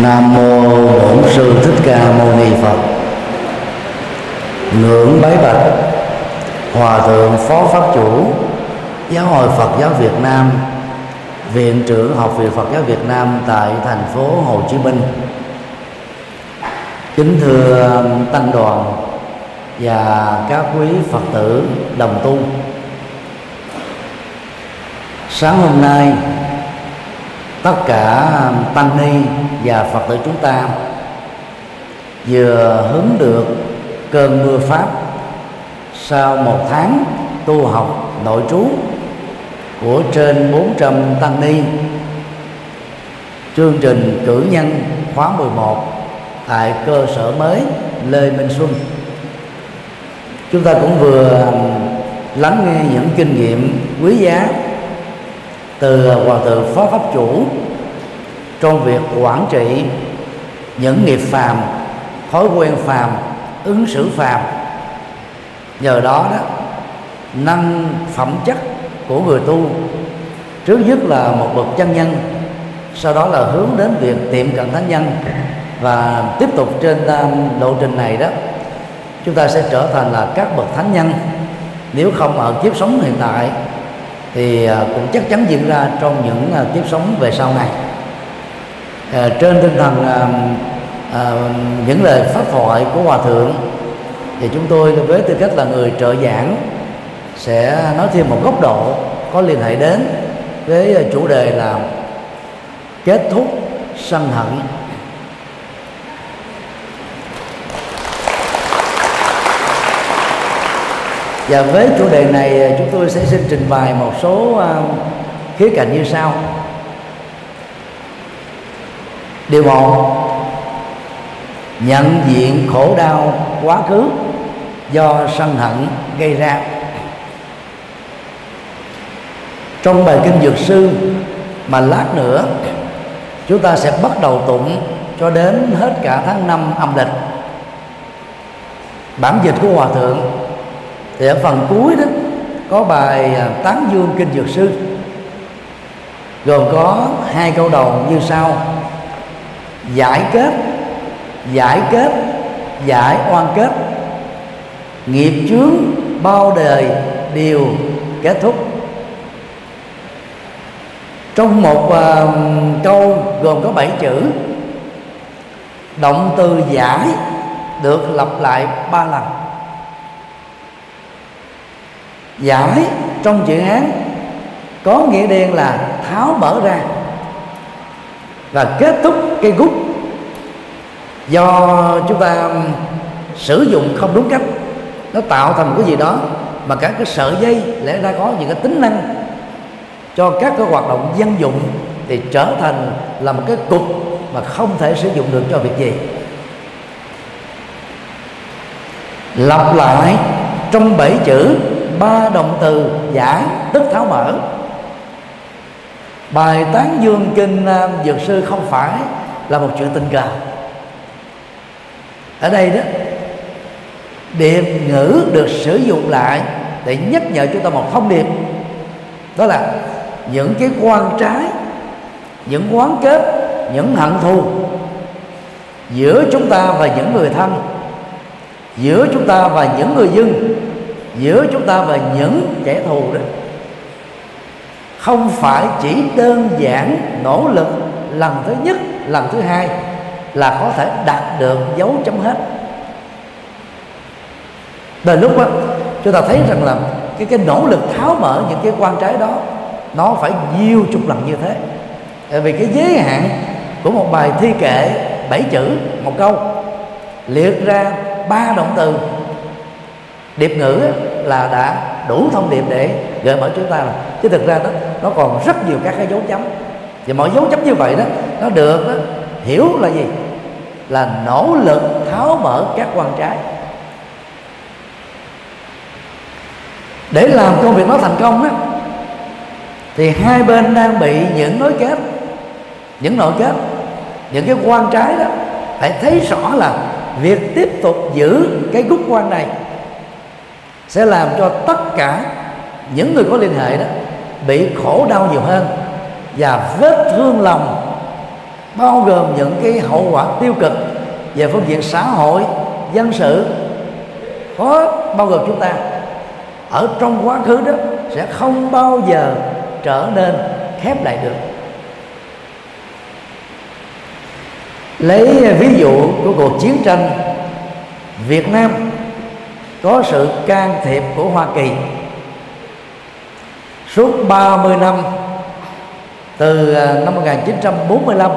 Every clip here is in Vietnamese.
nam mô bổn sư thích ca mâu ni phật. Ngưỡng bái bạch, hòa thượng phó pháp chủ, giáo hội phật giáo việt nam, viện trưởng học viện phật giáo việt nam tại thành phố hồ chí minh. Kính thưa tăng đoàn và các quý phật tử đồng tu. Sáng hôm nay tất cả tăng ni và phật tử chúng ta vừa hứng được cơn mưa pháp sau một tháng tu học nội trú của trên 400 tăng ni. Chương trình cử nhân khóa 11 tại cơ sở mới Lê Minh Xuân. Chúng ta cũng vừa lắng nghe những kinh nghiệm quý giá từ hòa thượng phó pháp chủ trong việc quản trị những nghiệp phàm thói quen phàm ứng xử phàm. Nhờ đó đó nâng phẩm chất của người tu trước nhất là một bậc chân nhân sau đó là hướng đến việc tiệm cận thánh nhân và tiếp tục trên um, lộ trình này đó chúng ta sẽ trở thành là các bậc thánh nhân. Nếu không ở kiếp sống hiện tại thì à, cũng chắc chắn diễn ra trong những tiếp kiếp sống về sau này. À, trên tinh thần à, những lời pháp thoại của hòa thượng thì chúng tôi với tư cách là người trợ giảng sẽ nói thêm một góc độ có liên hệ đến với chủ đề là kết thúc sân hận. Và với chủ đề này à, chúng tôi sẽ xin trình bày một số à, khía cạnh như sau. Điều một, nhận diện khổ đau quá khứ do sân hận gây ra. Trong bài kinh dược sư mà lát nữa, chúng ta sẽ bắt đầu tụng cho đến hết cả tháng năm âm lịch. Bản dịch của hòa thượng thì ở phần cuối đó có bài à, tán dương kinh dược sư. Gồm có hai câu đầu như sau. Giải kết giải kết giải oan kết. Nghiệp chướng bao đời đều kết thúc. Trong một uh, câu gồm có bảy chữ. Động từ giải được lặp lại ba lần giải trong chữ hán có nghĩa đen là tháo mở ra và kết thúc cây gút. Do chúng ta um, sử dụng không đúng cách, nó tạo thành một cái gì đó mà cả cái sợi dây lẽ ra có những cái tính năng cho các cái hoạt động dân dụng thì trở thành là một cái cục mà không thể sử dụng được cho việc gì. Lặp lại trong bảy chữ ba động từ giải tức tháo mở. Bài tán dương kinh uh, dược sư không phải là một chuyện tình cờ. Ở đây đó điệp ngữ được sử dụng lại để nhắc nhở chúng ta một thông điệp. Đó là những cái quan trái những quán kết những hận thù giữa chúng ta và những người thân giữa chúng ta và những người dân giữa chúng ta và những kẻ thù đó. Không phải chỉ đơn giản nỗ lực lần thứ nhất, lần thứ hai là có thể đạt được dấu chấm hết. Đến lúc đó chúng ta thấy rằng là cái cái nỗ lực tháo mở những cái quan trái đó, nó phải nhiều chục lần như thế. Vì cái giới hạn của một bài thi kệ bảy chữ, một câu, liệt ra ba động từ điệp ngữ là đã đủ thông điệp để gợi mở chúng ta rồi. Chứ thực ra đó nó còn rất nhiều các cái dấu chấm. Và mọi dấu chấm như vậy đó nó được đó, hiểu là gì? Là nỗ lực tháo mở các quan trái. Để làm công việc nó thành công đó thì hai bên đang bị những nối kết những nội kết những cái quan trái đó phải thấy rõ là việc tiếp tục giữ cái gút quan này sẽ làm cho tất cả những người có liên hệ đó bị khổ đau nhiều hơn và vết thương lòng, bao gồm những cái hậu quả tiêu cực về phương diện xã hội, dân sự, có bao gồm chúng ta. Ở trong quá khứ đó sẽ không bao giờ trở nên khép lại được. Lấy ví dụ của cuộc chiến tranh Việt Nam có sự can thiệp của Hoa Kỳ. Suốt 30 năm từ à, năm 1945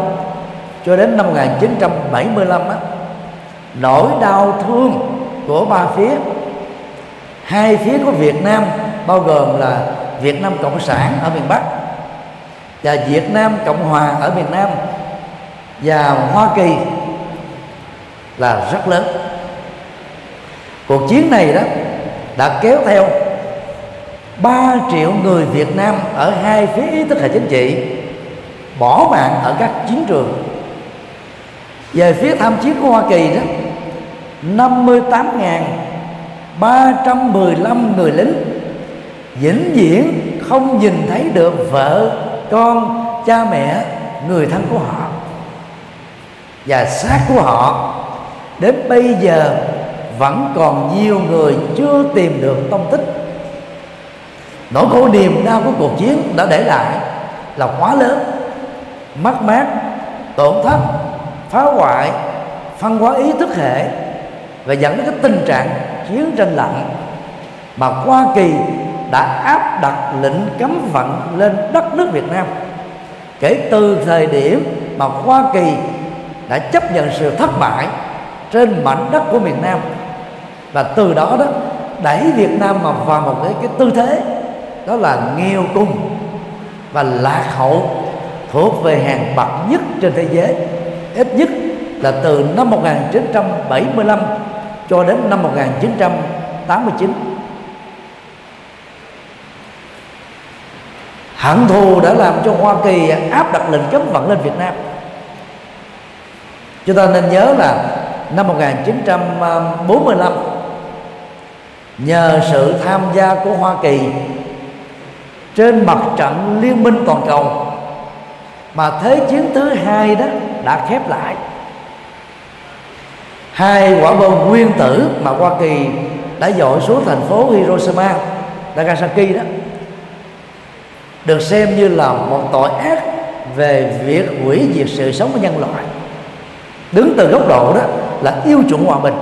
cho đến năm 1975 á, nỗi đau thương của ba phía hai phía của Việt Nam bao gồm là Việt Nam Cộng sản ở miền Bắc và Việt Nam Cộng Hòa ở miền Nam và Hoa Kỳ là rất lớn cuộc chiến này đó đã kéo theo 3 triệu người Việt Nam ở hai phía ý thức hệ chính trị, bỏ mạng ở các chiến trường. Về phía tham chiến của Hoa Kỳ đó 58.315 người lính vĩnh viễn không nhìn thấy được vợ, con, cha mẹ, người thân của họ và xác của họ. Đến bây giờ vẫn còn nhiều người chưa tìm được tông tích. Nỗi khổ niềm đau của cuộc chiến đã để lại là quá lớn. Mất mát, tổn thất, phá hoại, phân hóa ý thức hệ và dẫn đến cái tình trạng chiến tranh lạnh mà Hoa Kỳ đã áp đặt lệnh cấm vận lên đất nước Việt Nam. Kể từ thời điểm mà Hoa Kỳ đã chấp nhận sự thất bại trên mảnh đất của miền Nam và từ đó đó, đẩy Việt Nam mà vào một cái cái tư thế, đó là nghèo cùng và lạc hậu, thuộc về hàng bậc nhất trên thế giới. Ít nhất là từ năm 1975 cho đến năm 1989 hận thù đã làm cho Hoa Kỳ áp đặt lệnh cấm vận lên Việt Nam. Chúng ta nên nhớ là năm 1945 nhờ sự tham gia của Hoa Kỳ, trên mặt trận liên minh toàn cầu, mà thế chiến thứ hai đó đã khép lại. Hai quả bom nguyên tử mà Hoa Kỳ đã dội xuống thành phố Hiroshima, Nagasaki đó, được xem như là một tội ác về việc hủy diệt sự sống của nhân loại. Đứng từ góc độ đó là yêu chuộng hòa bình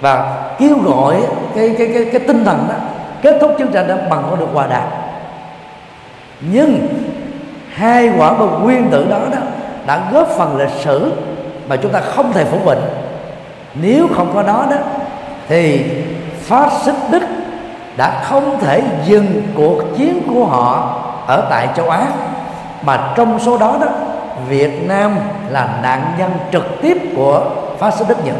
và kêu gọi cái cái cái, cái tinh thần đó kết thúc chiến tranh đó bằng con được hòa đàm. Nhưng hai quả bom nguyên tử đó đó đã góp phần lịch sử mà chúng ta không thể phủ định. Nếu không có nó đó thì phát xít đức đã không thể dừng cuộc chiến của họ ở tại châu Á mà trong số đó đó Việt Nam là nạn nhân trực tiếp của phát xít đức Nhật.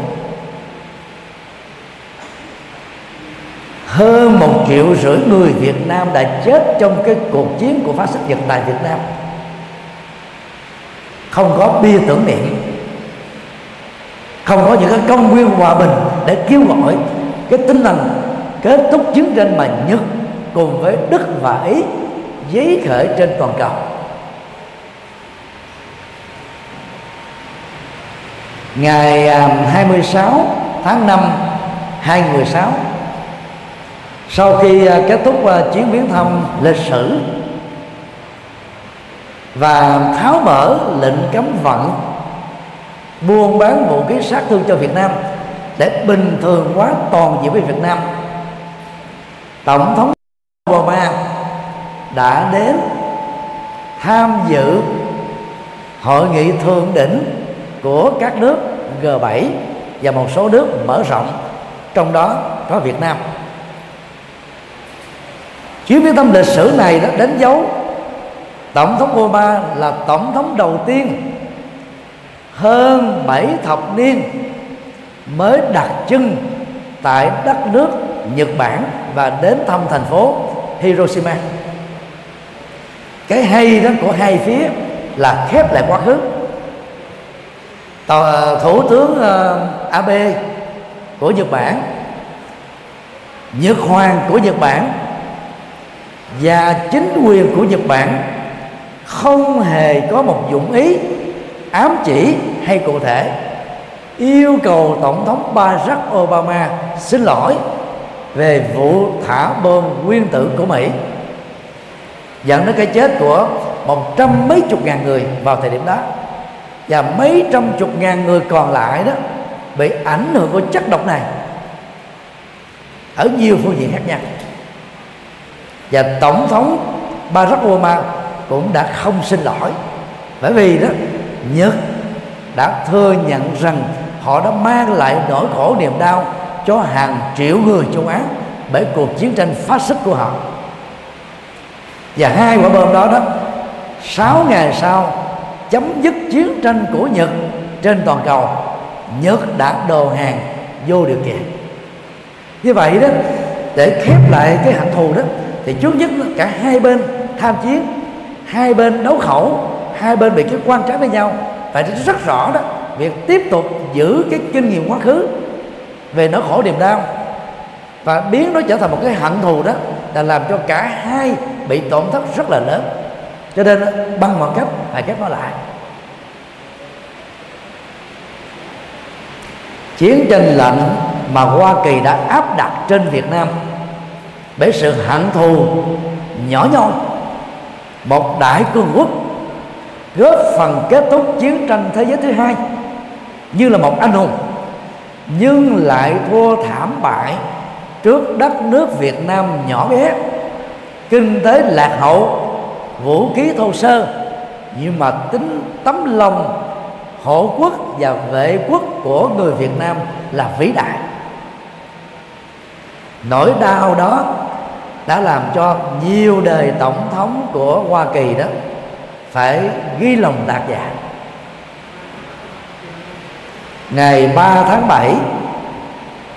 Hơn một triệu rưỡi người Việt Nam đã chết trong cái cuộc chiến của phát xít Nhật tại Việt Nam. Không có bia tưởng niệm. Không có những cái công nguyên hòa bình để kêu gọi cái tinh thần kết thúc chiến tranh mà Nhật cùng với Đức và Ý giấy khởi trên toàn cầu. Ngày à, 26 tháng 5 2016 sau khi à, kết thúc à, chuyến viếng thăm lịch sử và tháo mở lệnh cấm vận, buôn bán vũ khí sát thương cho Việt Nam để bình thường hóa toàn diện với Việt Nam, tổng thống Obama đã đến tham dự hội nghị thượng đỉnh của các nước G7 và một số nước mở rộng, trong đó có Việt Nam chuyến viếng thăm lịch sử này đã đánh dấu tổng thống Obama là tổng thống đầu tiên hơn bảy thập niên mới đặt chân tại đất nước Nhật Bản và đến thăm thành phố Hiroshima. Cái hay đó của hai phía là khép lại quá khứ. Tòa, thủ tướng ờ, Abe của Nhật Bản Nhật Hoàng của Nhật Bản và chính quyền của Nhật Bản không hề có một dụng ý ám chỉ hay cụ thể. Yêu cầu tổng thống Barack Obama xin lỗi về vụ thả bom nguyên tử của Mỹ. Dẫn đến cái chết của một trăm mấy chục ngàn người vào thời điểm đó. Và mấy trăm chục ngàn người còn lại đó bị ảnh hưởng của chất độc này. Ở nhiều phương diện khác nhau và tổng thống Barack Obama cũng đã không xin lỗi. Bởi vì đó, Nhật đã thừa nhận rằng họ đã mang lại nỗi khổ niềm đau cho hàng triệu người châu Á bởi cuộc chiến tranh phát xít của họ. Và hai quả bom đó đó, sáu ngày sau chấm dứt chiến tranh của Nhật trên toàn cầu, Nhật đã đồ hàng vô điều kiện. Như vậy đó, để khép lại cái hận thù đó thì trước nhất cả hai bên tham chiến, hai bên đấu khẩu, hai bên bị cái quan trái với nhau. Phải rất rõ đó, việc tiếp tục giữ cái kinh nghiệm quá khứ về nỗi khổ niềm đau và biến nó trở thành một cái hận thù đó là làm cho cả hai bị tổn thất rất là lớn. Cho nên bằng mọi cách, phải kết nó lại. Chiến tranh lạnh mà Hoa Kỳ đã áp đặt trên Việt Nam bởi sự hận thù nhỏ nhoi. Một đại cường quốc góp phần kết thúc chiến tranh thế giới thứ hai như là một anh hùng, nhưng lại thua thảm bại trước đất nước Việt Nam nhỏ bé, kinh tế lạc hậu, vũ khí thô sơ, nhưng mà tính tấm lòng hộ quốc và vệ quốc của người Việt Nam là vĩ đại. Nỗi đau đó đã làm cho nhiều đời tổng thống của Hoa Kỳ đó phải ghi lòng tạc dạ. Ngày 3 tháng 7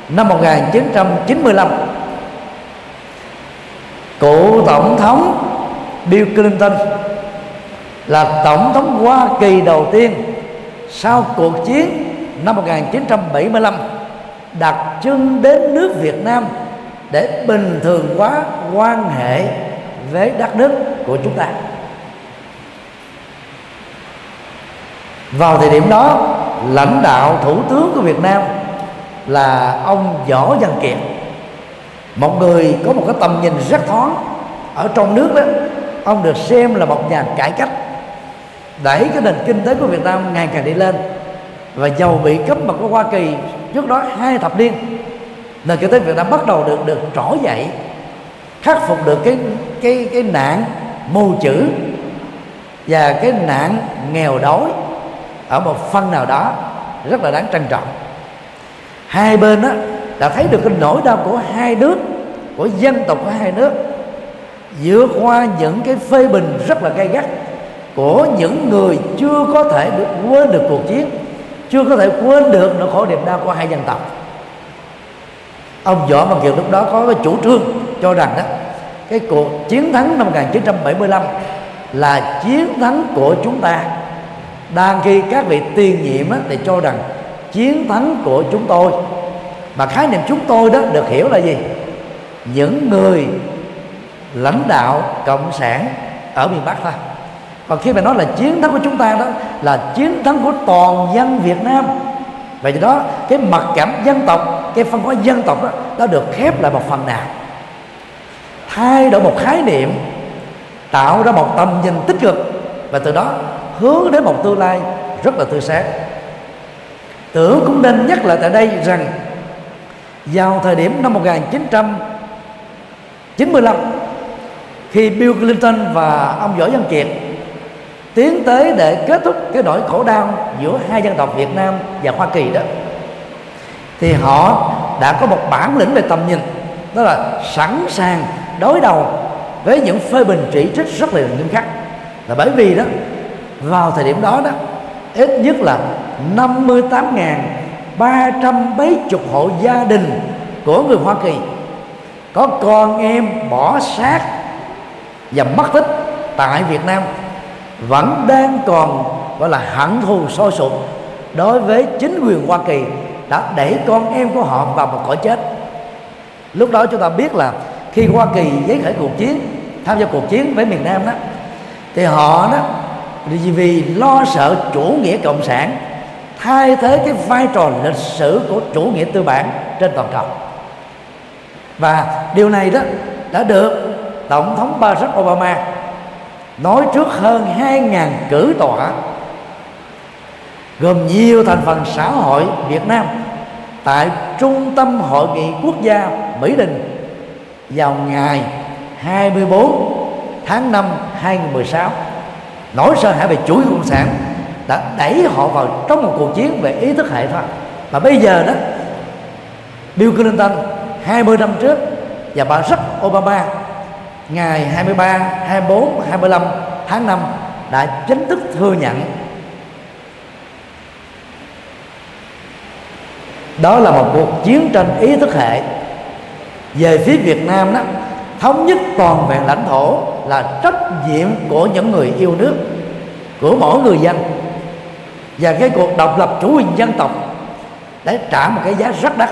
năm 1995 cựu tổng thống Bill Clinton là tổng thống Hoa Kỳ đầu tiên sau cuộc chiến năm 1975 đặt chân đến nước Việt Nam để bình thường hóa quan hệ với đất nước của chúng ta. Vào thời điểm đó, lãnh đạo thủ tướng của Việt Nam là ông Võ Văn Kiệt một người có một cái tầm nhìn rất thoáng. Ở trong nước đó, ông được xem là một nhà cải cách, đẩy cái nền kinh tế của Việt Nam ngày càng đi lên và giàu bị cấm bằng của Hoa Kỳ trước đó hai thập niên nền kinh tế Việt Nam bắt đầu được được trỗi dậy, khắc phục được cái cái cái nạn mù chữ và cái nạn nghèo đói ở một phân nào đó rất là đáng trân trọng. Hai bên đó đã thấy được cái nỗi đau của hai nước, của dân tộc của hai nước, vượt qua những cái phê bình rất là gay gắt của những người chưa có thể được quên được cuộc chiến, chưa có thể quên được nỗi khổ niềm đau của hai dân tộc ông võ văn kiệt lúc đó có cái chủ trương cho rằng đó cái cuộc chiến thắng năm 1975 là chiến thắng của chúng ta. Đang khi các vị tiền nhiệm á, thì cho rằng chiến thắng của chúng tôi. Mà khái niệm chúng tôi đó được hiểu là gì? Những người lãnh đạo cộng sản ở miền bắc thôi. Còn khi mà nói là chiến thắng của chúng ta đó là chiến thắng của toàn dân việt nam. Vậy do đó cái mặc cảm dân tộc cái phân hóa dân tộc đó nó được khép lại một phần nào. Thay đổi một khái niệm, tạo ra một tầm nhìn tích cực, và từ đó hướng đến một tương lai rất là tươi sáng. Tưởng cũng nên nhắc lại tại đây rằng, vào thời điểm năm 1995 khi Bill Clinton và ông Võ Văn Kiệt tiến tới để kết thúc cái nỗi khổ đau giữa hai dân tộc Việt Nam và Hoa Kỳ đó thì họ đã có một bản lĩnh về tầm nhìn, đó là sẵn sàng đối đầu với những phê bình chỉ trích rất là nghiêm khắc. Là bởi vì đó, vào thời điểm đó đó, ít nhất là 58.300 mấy chục hộ gia đình của người Hoa Kỳ có con em bỏ xác và mất tích tại Việt Nam vẫn đang còn, gọi là hận thù sôi sục đối với chính quyền Hoa Kỳ đã đẩy con em của họ vào một cõi chết. Lúc đó chúng ta biết là khi Hoa Kỳ giấy khởi cuộc chiến, tham gia cuộc chiến với miền Nam đó, thì họ đó vì lo sợ chủ nghĩa cộng sản, thay thế cái vai trò lịch sử của chủ nghĩa tư bản trên toàn cầu. Và điều này đó đã được tổng thống Barack Obama nói trước hơn 2.000 cử tọa gồm nhiều thành phần xã hội Việt Nam tại Trung tâm Hội nghị Quốc gia Mỹ Đình vào ngày 24 tháng 5 2016 nỗi sợ hãi về chủ nghĩa cộng sản đã đẩy họ vào trong một cuộc chiến về ý thức hệ thôi. Và bây giờ đó Bill Clinton 20 năm trước và bà Barack Obama ngày 23, 24, 25 tháng 5 đã chính thức thừa nhận đó là một cuộc chiến tranh ý thức hệ. Về phía Việt Nam đó thống nhất toàn vẹn lãnh thổ là trách nhiệm của những người yêu nước của mỗi người dân. Và cái cuộc độc lập chủ quyền dân tộc để trả một cái giá rất đắt.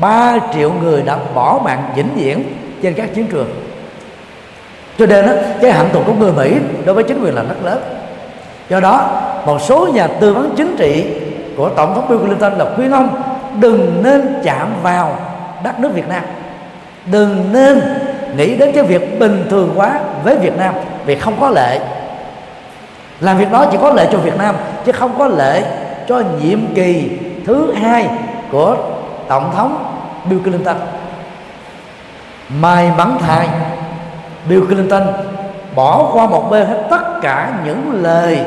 3 triệu người đã bỏ mạng vĩnh viễn trên các chiến trường. Cho nên đó, cái hạnh thù của người Mỹ đối với chính quyền là rất lớn. Do đó một số nhà tư vấn chính trị của tổng thống Bill Clinton là khuyên ông đừng nên chạm vào đất nước Việt Nam. Đừng nên nghĩ đến cái việc bình thường hóa với Việt Nam vì không có lệ làm việc đó chỉ có lệ cho Việt Nam, chứ không có lệ cho nhiệm kỳ thứ hai của tổng thống Bill Clinton. May mắn thay, Bill Clinton bỏ qua một bên hết tất cả những lời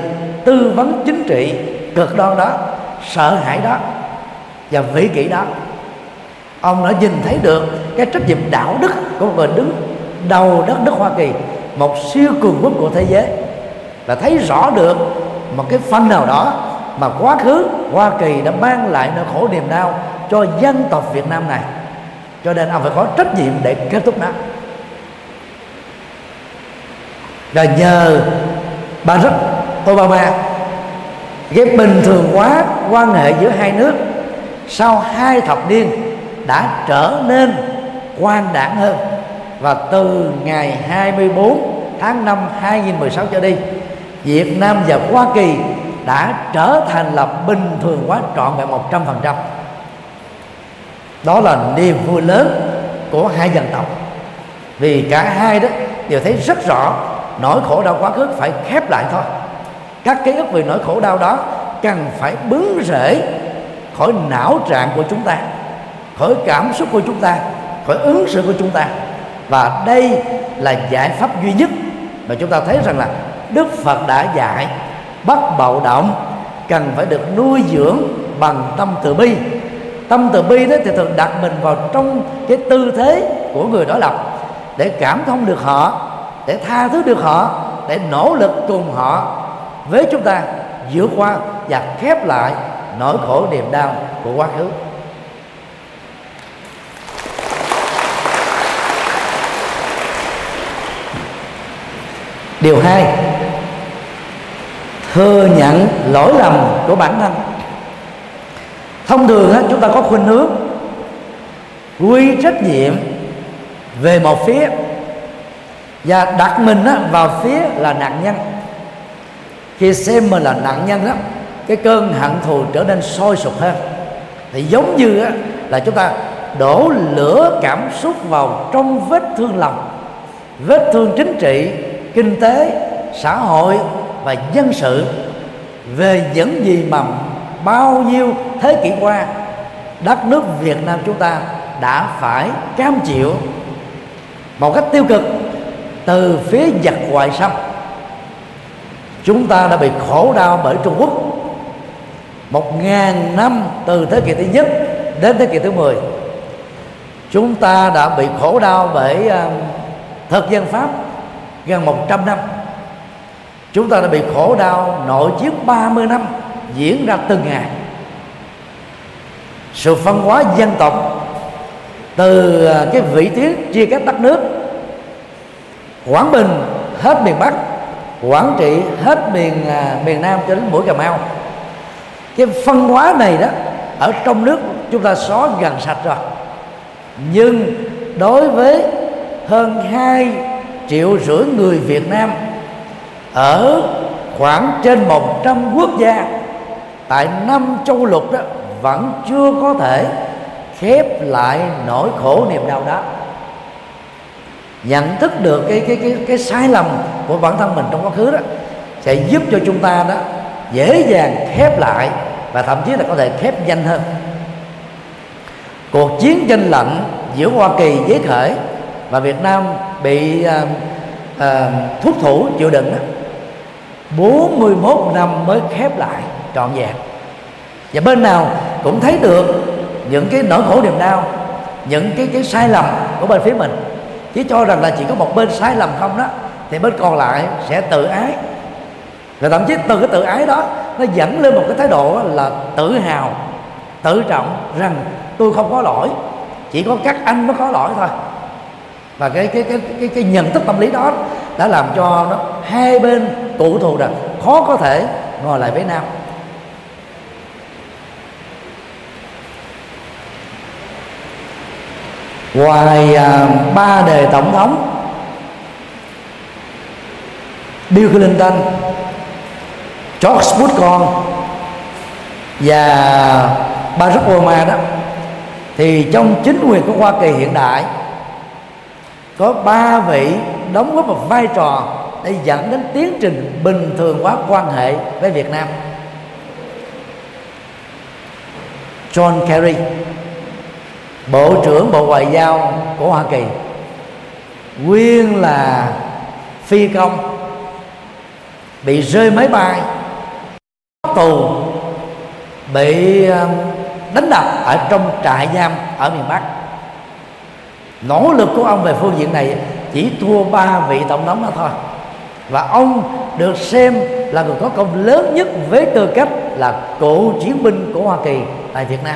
tư vấn chính trị cực đoan đó sợ hãi đó và vĩ kỷ đó. Ông đã nhìn thấy được cái trách nhiệm đạo đức của người đứng đầu đất nước Hoa Kỳ, một siêu cường quốc của thế giới, và thấy rõ được một cái phần nào đó mà quá khứ Hoa Kỳ đã mang lại nỗi khổ niềm đau cho dân tộc Việt Nam này. Cho nên ông phải có trách nhiệm để kết thúc nó. Và nhờ bà rất Obama cái bình thường quá quan hệ giữa hai nước, sau hai thập niên đã trở nên quan đảng hơn. Và từ ngày 24 tháng 5 2016 trở đi, Việt Nam và Hoa Kỳ đã trở thành là bình thường quá trọn vẹn 100% đó là niềm vui lớn của hai dân tộc. Vì cả hai đó đều thấy rất rõ nỗi khổ đau quá khứ phải khép lại thôi các ký ức về nỗi khổ đau đó cần phải bứng rễ khỏi não trạng của chúng ta, khỏi cảm xúc của chúng ta, khỏi ứng xử của chúng ta. Và đây là giải pháp duy nhất mà chúng ta thấy rằng là Đức Phật đã dạy, bắt bạo động cần phải được nuôi dưỡng bằng tâm từ bi. Tâm từ bi đó thì thường đặt mình vào trong cái tư thế của người đối lập để cảm thông được họ, để tha thứ được họ, để nỗ lực cùng họ với chúng ta vượt qua và khép lại nỗi khổ niềm đau của quá khứ. Điều hai, thừa nhận lỗi lầm của bản thân. Thông thường chúng ta có khuynh hướng, quy trách nhiệm về một phía và đặt mình vào phía là nạn nhân khi xem mình là nạn nhân đó cái cơn hận thù trở nên sôi sục hơn. Thì giống như á, là chúng ta đổ lửa cảm xúc vào trong vết thương lòng vết thương chính trị kinh tế xã hội và dân sự. Về những gì mà bao nhiêu thế kỷ qua đất nước Việt Nam chúng ta đã phải cam chịu một cách tiêu cực từ phía giặc ngoại xâm chúng ta đã bị khổ đau bởi Trung Quốc. Một ngàn năm từ thế kỷ thứ nhất đến thế kỷ thứ 10 chúng ta đã bị khổ đau bởi uh, thực dân Pháp gần 100 năm. Chúng ta đã bị khổ đau nội chiến 30 năm diễn ra từng ngày. Sự phân hóa dân tộc từ uh, cái vị tuyến chia cắt đất nước Quảng Bình hết miền Bắc quản Trị hết miền à, miền Nam cho đến mũi Cà Mau. Cái phân hóa này đó ở trong nước chúng ta xóa gần sạch rồi. Nhưng đối với hơn 2 triệu rưỡi người Việt Nam ở khoảng trên 100 quốc gia tại năm châu lục đó vẫn chưa có thể khép lại nỗi khổ niềm đau đó nhận thức được cái cái cái cái sai lầm của bản thân mình trong quá khứ đó sẽ giúp cho chúng ta đó dễ dàng khép lại và thậm chí là có thể khép nhanh hơn. Cuộc chiến tranh lạnh giữa Hoa Kỳ giấy khởi và Việt Nam bị à, à, thúc thủ chịu đựng đó, 41 năm mới khép lại trọn vẹn. Và bên nào cũng thấy được những cái nỗi khổ niềm đau những cái cái sai lầm của bên phía mình chứ cho rằng là chỉ có một bên sai lầm không đó thì bên còn lại sẽ tự ái. Và thậm chí từ cái tự ái đó nó dẫn lên một cái thái độ là tự hào tự trọng rằng tôi không có lỗi chỉ có các anh mới có lỗi thôi. Và cái cái cái cái, cái nhận thức tâm lý đó đã làm cho nó hai bên tụ thù rằng khó có thể ngồi lại với nhau. Ngoài à, ba đề tổng thống. Bill Clinton, George Bush con và Barack Obama đó. Thì trong chính quyền của Hoa Kỳ hiện đại, có ba vị đóng góp một vai trò để dẫn đến tiến trình bình thường hóa quan hệ với Việt Nam. John Kerry Bộ trưởng Bộ Ngoại giao của Hoa Kỳ. Nguyên là phi công. Bị rơi máy bay. Tù. Bị um, đánh đập ở trong trại giam ở miền Bắc. Nỗ lực của ông về phương diện này chỉ thua ba vị tổng thống đó thôi. Và ông được xem là người có công lớn nhất với tư cách là cựu chiến binh của Hoa Kỳ tại Việt Nam.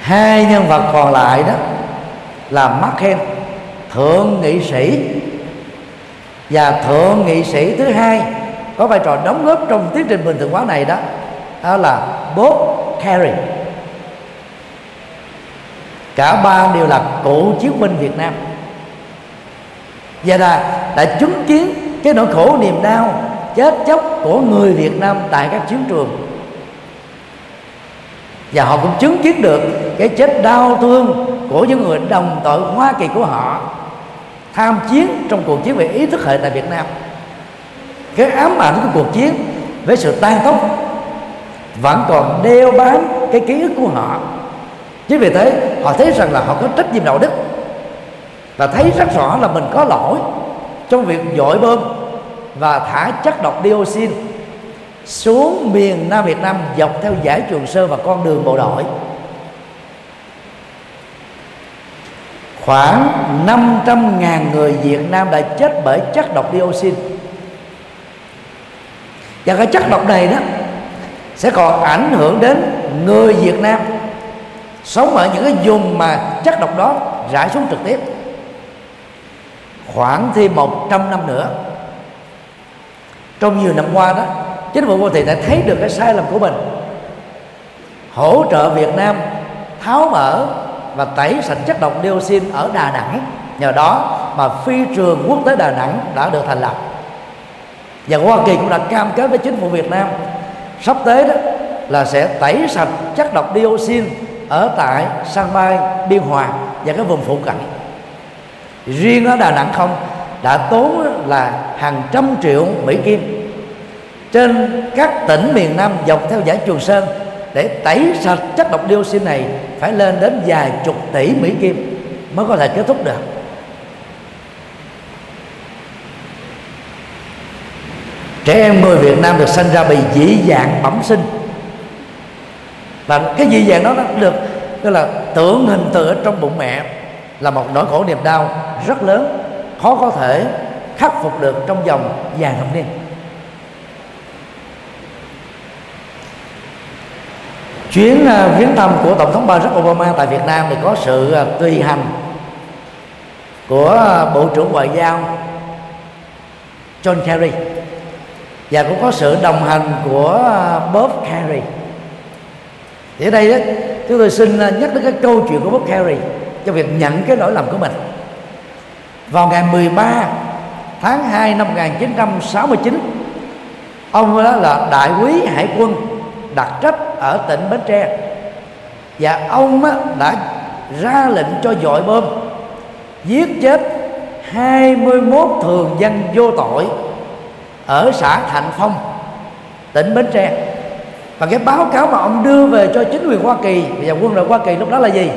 Hai nhân vật còn lại đó là McCain thượng nghị sĩ, và thượng nghị sĩ thứ hai có vai trò đóng góp trong tiến trình bình thường hóa này đó đó là Bob Kerry cả ba đều là cựu chiến binh Việt Nam. Và là đã chứng kiến cái nỗi khổ niềm đau, chết chóc của người Việt Nam tại các chiến trường. Và họ cũng chứng kiến được cái chết đau thương của những người đồng tội Hoa Kỳ của họ, tham chiến trong cuộc chiến về ý thức hệ tại Việt Nam. Cái ám ảnh của cuộc chiến với sự tan tốc vẫn còn đeo bám cái ký ức của họ. Chính vì thế, họ thấy rằng là họ có trách nhiệm đạo đức và thấy rất rõ là mình có lỗi trong việc dội bơm và thả chất độc dioxin xuống miền Nam Việt Nam dọc theo giải Trường Sơn và con đường bộ đội. Khoảng 500.000 người Việt Nam đã chết bởi chất độc dioxin. Và cái chất độc này đó sẽ còn ảnh hưởng đến người Việt Nam sống ở những cái vùng mà chất độc đó rải xuống trực tiếp. Khoảng thêm 100 năm nữa, trong nhiều năm qua đó, chính phủ đô thị đã thấy được cái sai lầm của mình. Hỗ trợ Việt Nam tháo mở và tẩy sạch chất độc dioxin ở Đà Nẵng. Nhờ đó mà phi trường quốc tế Đà Nẵng đã được thành lập. Và Hoa Kỳ cũng đã cam kết với chính phủ Việt Nam sắp tới đó là sẽ tẩy sạch chất độc dioxin ở tại sân bay Biên Hòa và cái vùng phụ cận. Riêng ở Đà Nẵng không, đã tốn là hàng trăm triệu Mỹ Kim. Trên các tỉnh miền Nam dọc theo giải Trường Sơn để tẩy sạch chất độc dioxin này phải lên đến vài chục tỷ Mỹ Kim mới có thể kết thúc được. Trẻ em người Việt Nam được sinh ra bị dị dạng bẩm sinh. Và cái dị dạng đó nó được, tức là tưởng hình từ ở trong bụng mẹ là một nỗi khổ niềm đau rất lớn, khó có thể khắc phục được trong vòng vài thập niên. Chuyến à, viếng thăm của tổng thống Barack Obama tại Việt Nam thì có sự à, tùy hành của à, bộ trưởng ngoại giao John Kerry và cũng có sự đồng hành của Bob Kerry. Thì ở đây đó, chúng tôi xin nhắc đến cái câu chuyện của Bob Kerry cho việc nhận cái lỗi lầm của mình. Vào ngày 13 tháng 2 năm 1969 ông đó là đại quý hải quân đặc trách ở tỉnh Bến Tre. Và ông đã ra lệnh cho dội bom, giết chết 21 thường dân vô tội ở xã Thạnh Phong, tỉnh Bến Tre. Và cái báo cáo mà ông đưa về cho chính quyền Hoa Kỳ và quân đội Hoa Kỳ lúc đó là gì?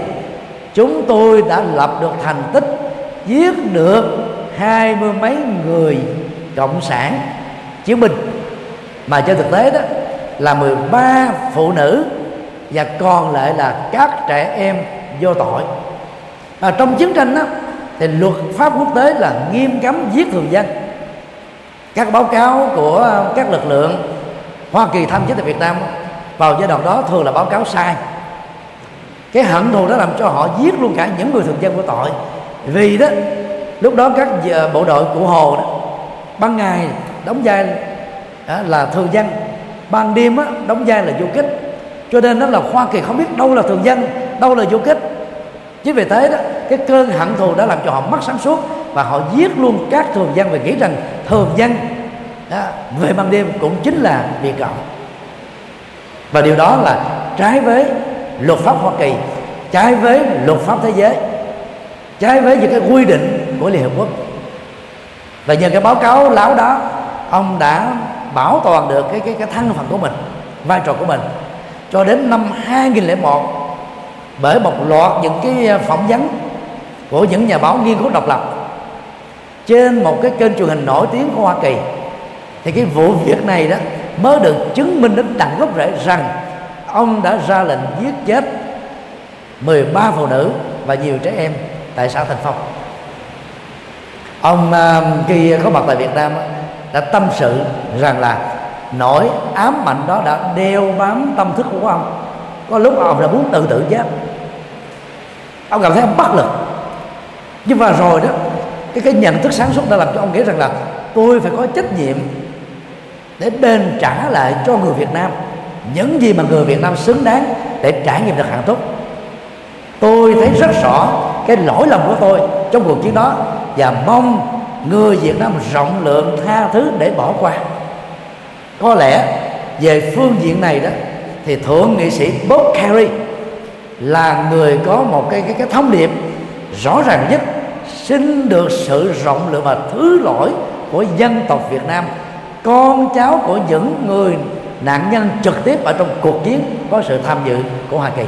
Chúng tôi đã lập được thành tích giết được hai mươi mấy người cộng sản chiến binh. Mà trên thực tế đó là 13 phụ nữ và còn lại là các trẻ em vô tội. Và trong chiến tranh đó thì luật pháp quốc tế là nghiêm cấm giết thường dân. Các báo cáo của các lực lượng Hoa Kỳ tham chiến tại Việt Nam vào giai đoạn đó thường là báo cáo sai. Cái hận thù đó làm cho họ giết luôn cả những người thường dân của tội. Vì đó, lúc đó các bộ đội của hồ đó, ban ngày đóng vai, đó là thường dân ban đêm á, đóng vai là du kích cho nên đó là hoa kỳ không biết đâu là thường dân đâu là du kích chứ vì thế đó cái cơn hận thù đã làm cho họ mất sáng suốt và họ giết luôn các thường dân và nghĩ rằng thường dân đó, về ban đêm cũng chính là việt cộng và điều đó là trái với luật pháp hoa kỳ trái với luật pháp thế giới trái với những cái quy định của liên hợp quốc. Và nhờ cái báo cáo láo đó ông đã bảo toàn được cái cái cái thân phận của mình, vai trò của mình. Cho đến năm 2001 bởi một loạt những cái phỏng vấn của những nhà báo nghiên cứu độc lập trên một cái kênh truyền hình nổi tiếng của Hoa Kỳ, thì cái vụ việc này đó mới được chứng minh đến tận gốc rễ rằng ông đã ra lệnh giết chết 13 phụ nữ và nhiều trẻ em tại xã Thành Phong. Ông à, khi có mặt tại Việt Nam đã tâm sự rằng là nỗi ám mạnh đó đã đeo bám tâm thức của ông. Có lúc ông đã muốn tự tử chết ông cảm thấy ông bất lực. Nhưng mà rồi đó, cái cái nhận thức sáng suốt đã làm cho ông nghĩ rằng là tôi phải có trách nhiệm để đền trả lại cho người Việt Nam. Những gì mà người Việt Nam xứng đáng để trải nghiệm được hạnh phúc. Tôi thấy rất rõ cái lỗi lầm của tôi trong cuộc chiến đó và mong người Việt Nam rộng lượng tha thứ để bỏ qua. Có lẽ về phương diện này đó thì thượng nghị sĩ Bob Kerry là người có một cái cái, cái thông điệp rõ ràng nhất xin được sự rộng lượng và thứ lỗi của dân tộc Việt Nam con cháu của những người nạn nhân trực tiếp ở trong cuộc chiến có sự tham dự của Hoa Kỳ.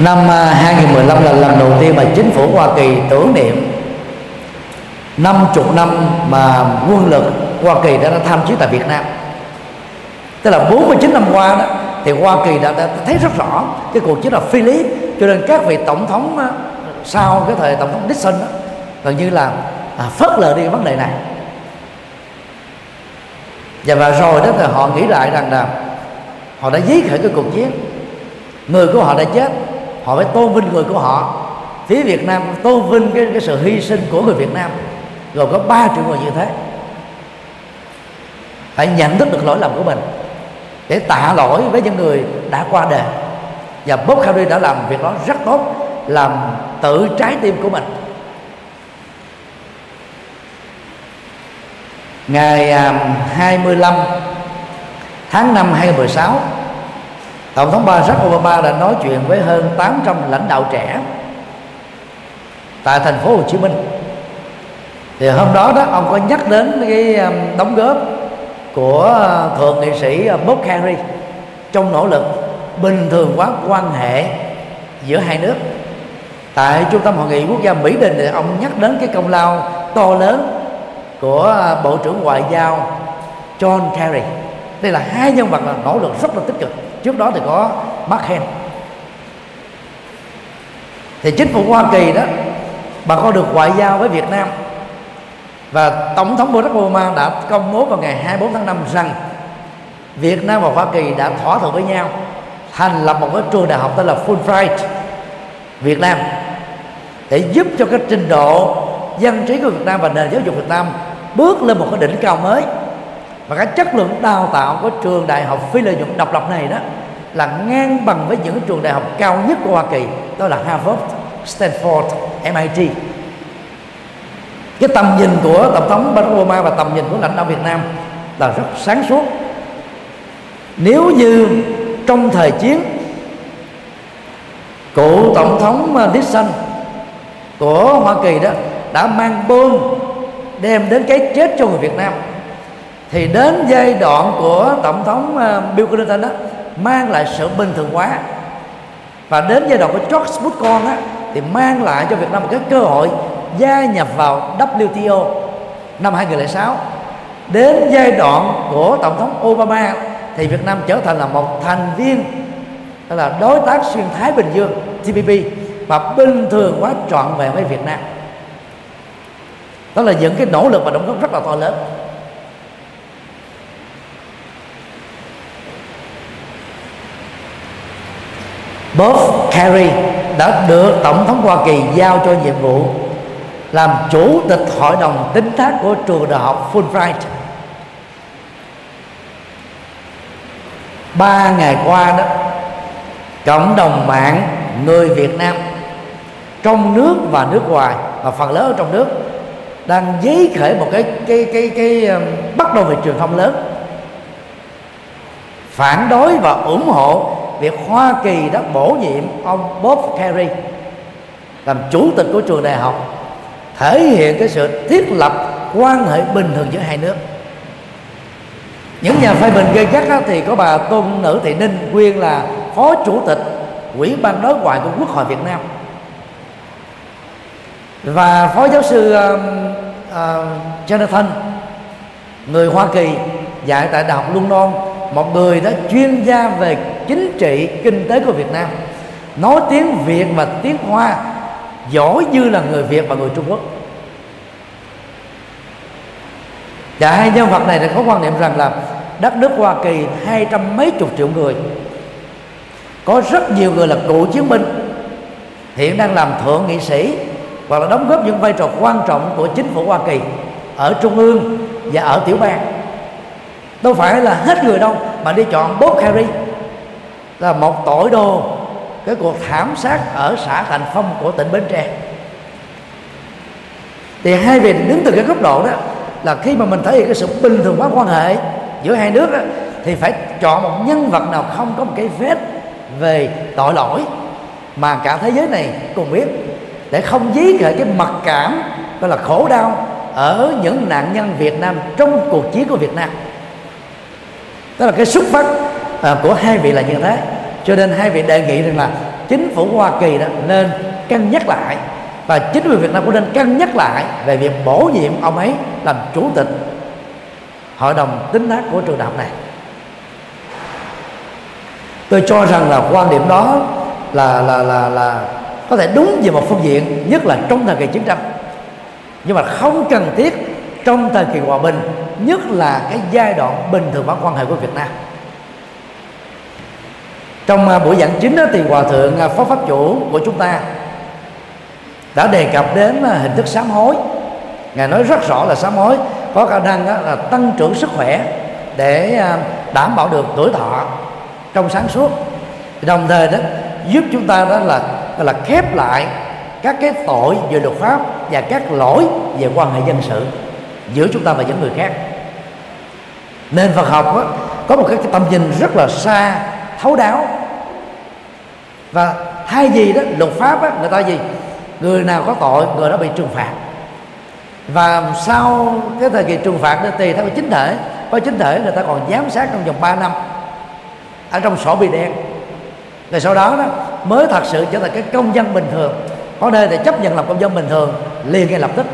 Năm à, 2015 là lần đầu tiên mà chính phủ Hoa Kỳ tưởng niệm. 50 năm mà quân lực Hoa Kỳ đã, đã tham chiến tại Việt Nam. Tức là 49 năm qua đó thì Hoa Kỳ đã, đã thấy rất rõ cái cuộc chiến là phi lý. Cho nên các vị tổng thống đó, sau cái thời tổng thống Nixon đó, gần như là à, phớt lờ đi cái vấn đề này. Và và rồi đó thì họ nghĩ lại rằng là họ đã giết khởi cái cuộc chiến. Người của họ đã chết họ phải tôn vinh người của họ. Phía Việt Nam tôn vinh cái, cái sự hy sinh của người Việt Nam. Rồi có ba triệu người như thế. Phải nhận thức được lỗi lầm của mình để tạ lỗi với những người đã qua đời. Và Bob Harry đã làm việc đó rất tốt làm tự trái tim của mình. Ngày à, 25 tháng 5 2016 Tổng thống Barack Obama đã nói chuyện với hơn 800 lãnh đạo trẻ tại thành phố Hồ Chí Minh. Thì hôm đó đó, ông có nhắc đến cái um, đóng góp của uh, thượng nghị sĩ uh, Bob Kerry trong nỗ lực bình thường hóa quan hệ giữa hai nước. Tại trung tâm hội nghị quốc gia Mỹ Đình thì ông nhắc đến cái công lao to lớn của uh, bộ trưởng ngoại giao John Kerry. Đây là hai nhân vật là nỗ lực rất là tích cực trước đó thì có McCain thì chính phủ Hoa Kỳ đó, bà con được ngoại giao với Việt Nam. Và tổng thống Barack Obama đã công bố vào ngày 24 tháng 5 rằng Việt Nam và Hoa Kỳ đã thỏa thuận với nhau, thành lập một cái trường đại học tên là Fulbright Việt Nam để giúp cho cái trình độ dân trí của Việt Nam và nền giáo dục Việt Nam bước lên một cái đỉnh cao mới và cái chất lượng đào tạo của trường đại học phi lợi nhuận độc lập này đó là ngang bằng với những trường đại học cao nhất của Hoa Kỳ đó là Harvard, Stanford, MIT cái tầm nhìn của tổng thống Barack Obama và tầm nhìn của lãnh đạo Việt Nam là rất sáng suốt. Nếu như trong thời chiến cựu tổng thống Nixon của Hoa Kỳ đó đã mang bom đem đến cái chết cho người Việt Nam thì đến giai đoạn của tổng thống ờ, Bill Clinton đó, mang lại sự bình thường hóa. Và đến giai đoạn của George Bush con á, thì mang lại cho Việt Nam một cái cơ hội gia nhập vào WTO năm 2006 đến giai đoạn của tổng thống Obama thì Việt Nam trở thành là một thành viên đó là đối tác xuyên Thái Bình Dương TPP và bình thường hóa trọn vẹn với Việt Nam. Đó là những cái nỗ lực và đóng góp rất là to lớn. Bob Kerry đã được Tổng thống Hoa Kỳ giao cho nhiệm vụ làm chủ tịch hội đồng tính thác của trường đại học Fulbright. Ba ngày qua đó, cộng đồng mạng người Việt Nam trong nước và nước ngoài và phần lớn ở trong nước, đang dấy khởi một cái cái cái cái cái bắt đầu về truyền thông lớn, phản đối và ủng hộ việc Hoa Kỳ đã bổ nhiệm ông Bob Kerry làm chủ tịch của trường đại học thể hiện cái sự thiết lập quan hệ bình thường giữa hai nước. Những nhà phê bình gây gắt thì có bà tôn nữ thị ninh nguyên là phó chủ tịch quỹ ban đối ngoại của quốc hội việt nam. Và phó giáo sư uh, uh, jonathan người hoa kỳ dạy tại đại học london một người đó chuyên gia về chính trị, kinh tế của việt nam. Nói tiếng việt và tiếng hoa, giỏi như là người việt và người trung quốc. Và hai nhân vật này đã có quan niệm rằng là đất nước Hoa Kỳ hai trăm mấy chục triệu người. Có rất nhiều người là cựu chiến binh, hiện đang làm thượng nghị sĩ hoặc là đóng góp những vai trò quan trọng của chính phủ Hoa Kỳ ở trung ương và ở tiểu bang đâu phải là hết người đâu mà đi chọn Bob Carey là một tội đồ. Cái cuộc thảm sát ở xã Thành Phong của tỉnh Bến Tre. Thì hai vị đứng từ cái góc độ đó là khi mà mình thể hiện cái sự bình thường hóa quan hệ giữa hai nước đó, thì phải chọn một nhân vật nào không có một cái vết về tội lỗi mà cả thế giới này cùng biết để không dí lại cái mặc cảm gọi là khổ đau ở những nạn nhân Việt Nam trong cuộc chiến của Việt Nam đó là cái xuất phát à, của hai vị là như thế. Cho nên hai vị đề nghị rằng là chính phủ Hoa Kỳ đó nên cân nhắc lại và chính quyền Việt Nam cũng nên cân nhắc lại về việc bổ nhiệm ông ấy làm chủ tịch. Hội đồng tính thác của trường đại học này. Tôi cho rằng là quan điểm đó là là là là có thể đúng về một phương diện nhất là trong thời kỳ chiến tranh. Nhưng mà không cần thiết trong thời kỳ hòa bình nhất là cái giai đoạn bình thường hóa quan hệ của Việt Nam. Trong à, buổi giảng chính đó, thì hòa thượng à, phó pháp chủ của chúng ta đã đề cập đến à, hình thức sám hối. Ngài nói rất rõ là sám hối có khả năng là tăng trưởng sức khỏe để đảm bảo được tuổi thọ trong sáng suốt. Đồng thời đó giúp chúng ta đó là là khép lại các cái tội về luật pháp và các lỗi về quan hệ dân sự giữa chúng ta và những người khác. Nên Phật học đó, có một cái tầm nhìn rất là xa thấu đáo. Và thay gì đó luật pháp đó, người ta gì? Người nào có tội người đó bị trừng phạt. Và sau cái thời kỳ trừng phạt đó tùy theo cái chính thể có chính thể người ta còn giám sát trong vòng 3 năm ở trong sổ bị đen. Rồi sau đó đó mới thật sự trở thành cái công dân bình thường. Có nơi để chấp nhận làm công dân bình thường liền ngay lập tức.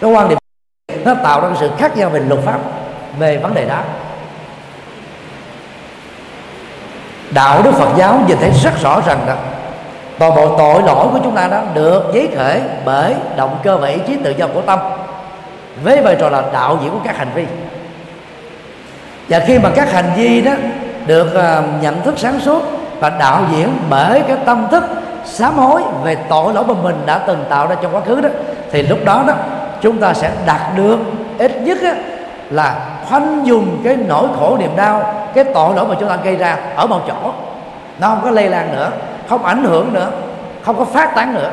Cái quan điểm nó tạo ra cái sự khác nhau về luật pháp về vấn đề đó đạo đức phật giáo nhìn thấy rất rõ rằng đó. Toàn bộ tội lỗi của chúng ta đó được giấy khởi bởi động cơ và ý chí tự do của tâm với vai trò là đạo diễn của các hành vi. Và khi mà các hành vi đó được uh, nhận thức sáng suốt và đạo diễn bởi cái tâm thức sám hối về tội lỗi mà mình đã từng tạo ra trong quá khứ đó thì lúc đó đó chúng ta sẽ đạt được ít nhất á, là khoanh dùng cái nỗi khổ niềm đau cái tội lỗi mà chúng ta gây ra ở một chỗ. Nó không có lây lan nữa không ảnh hưởng nữa không có phát tán nữa.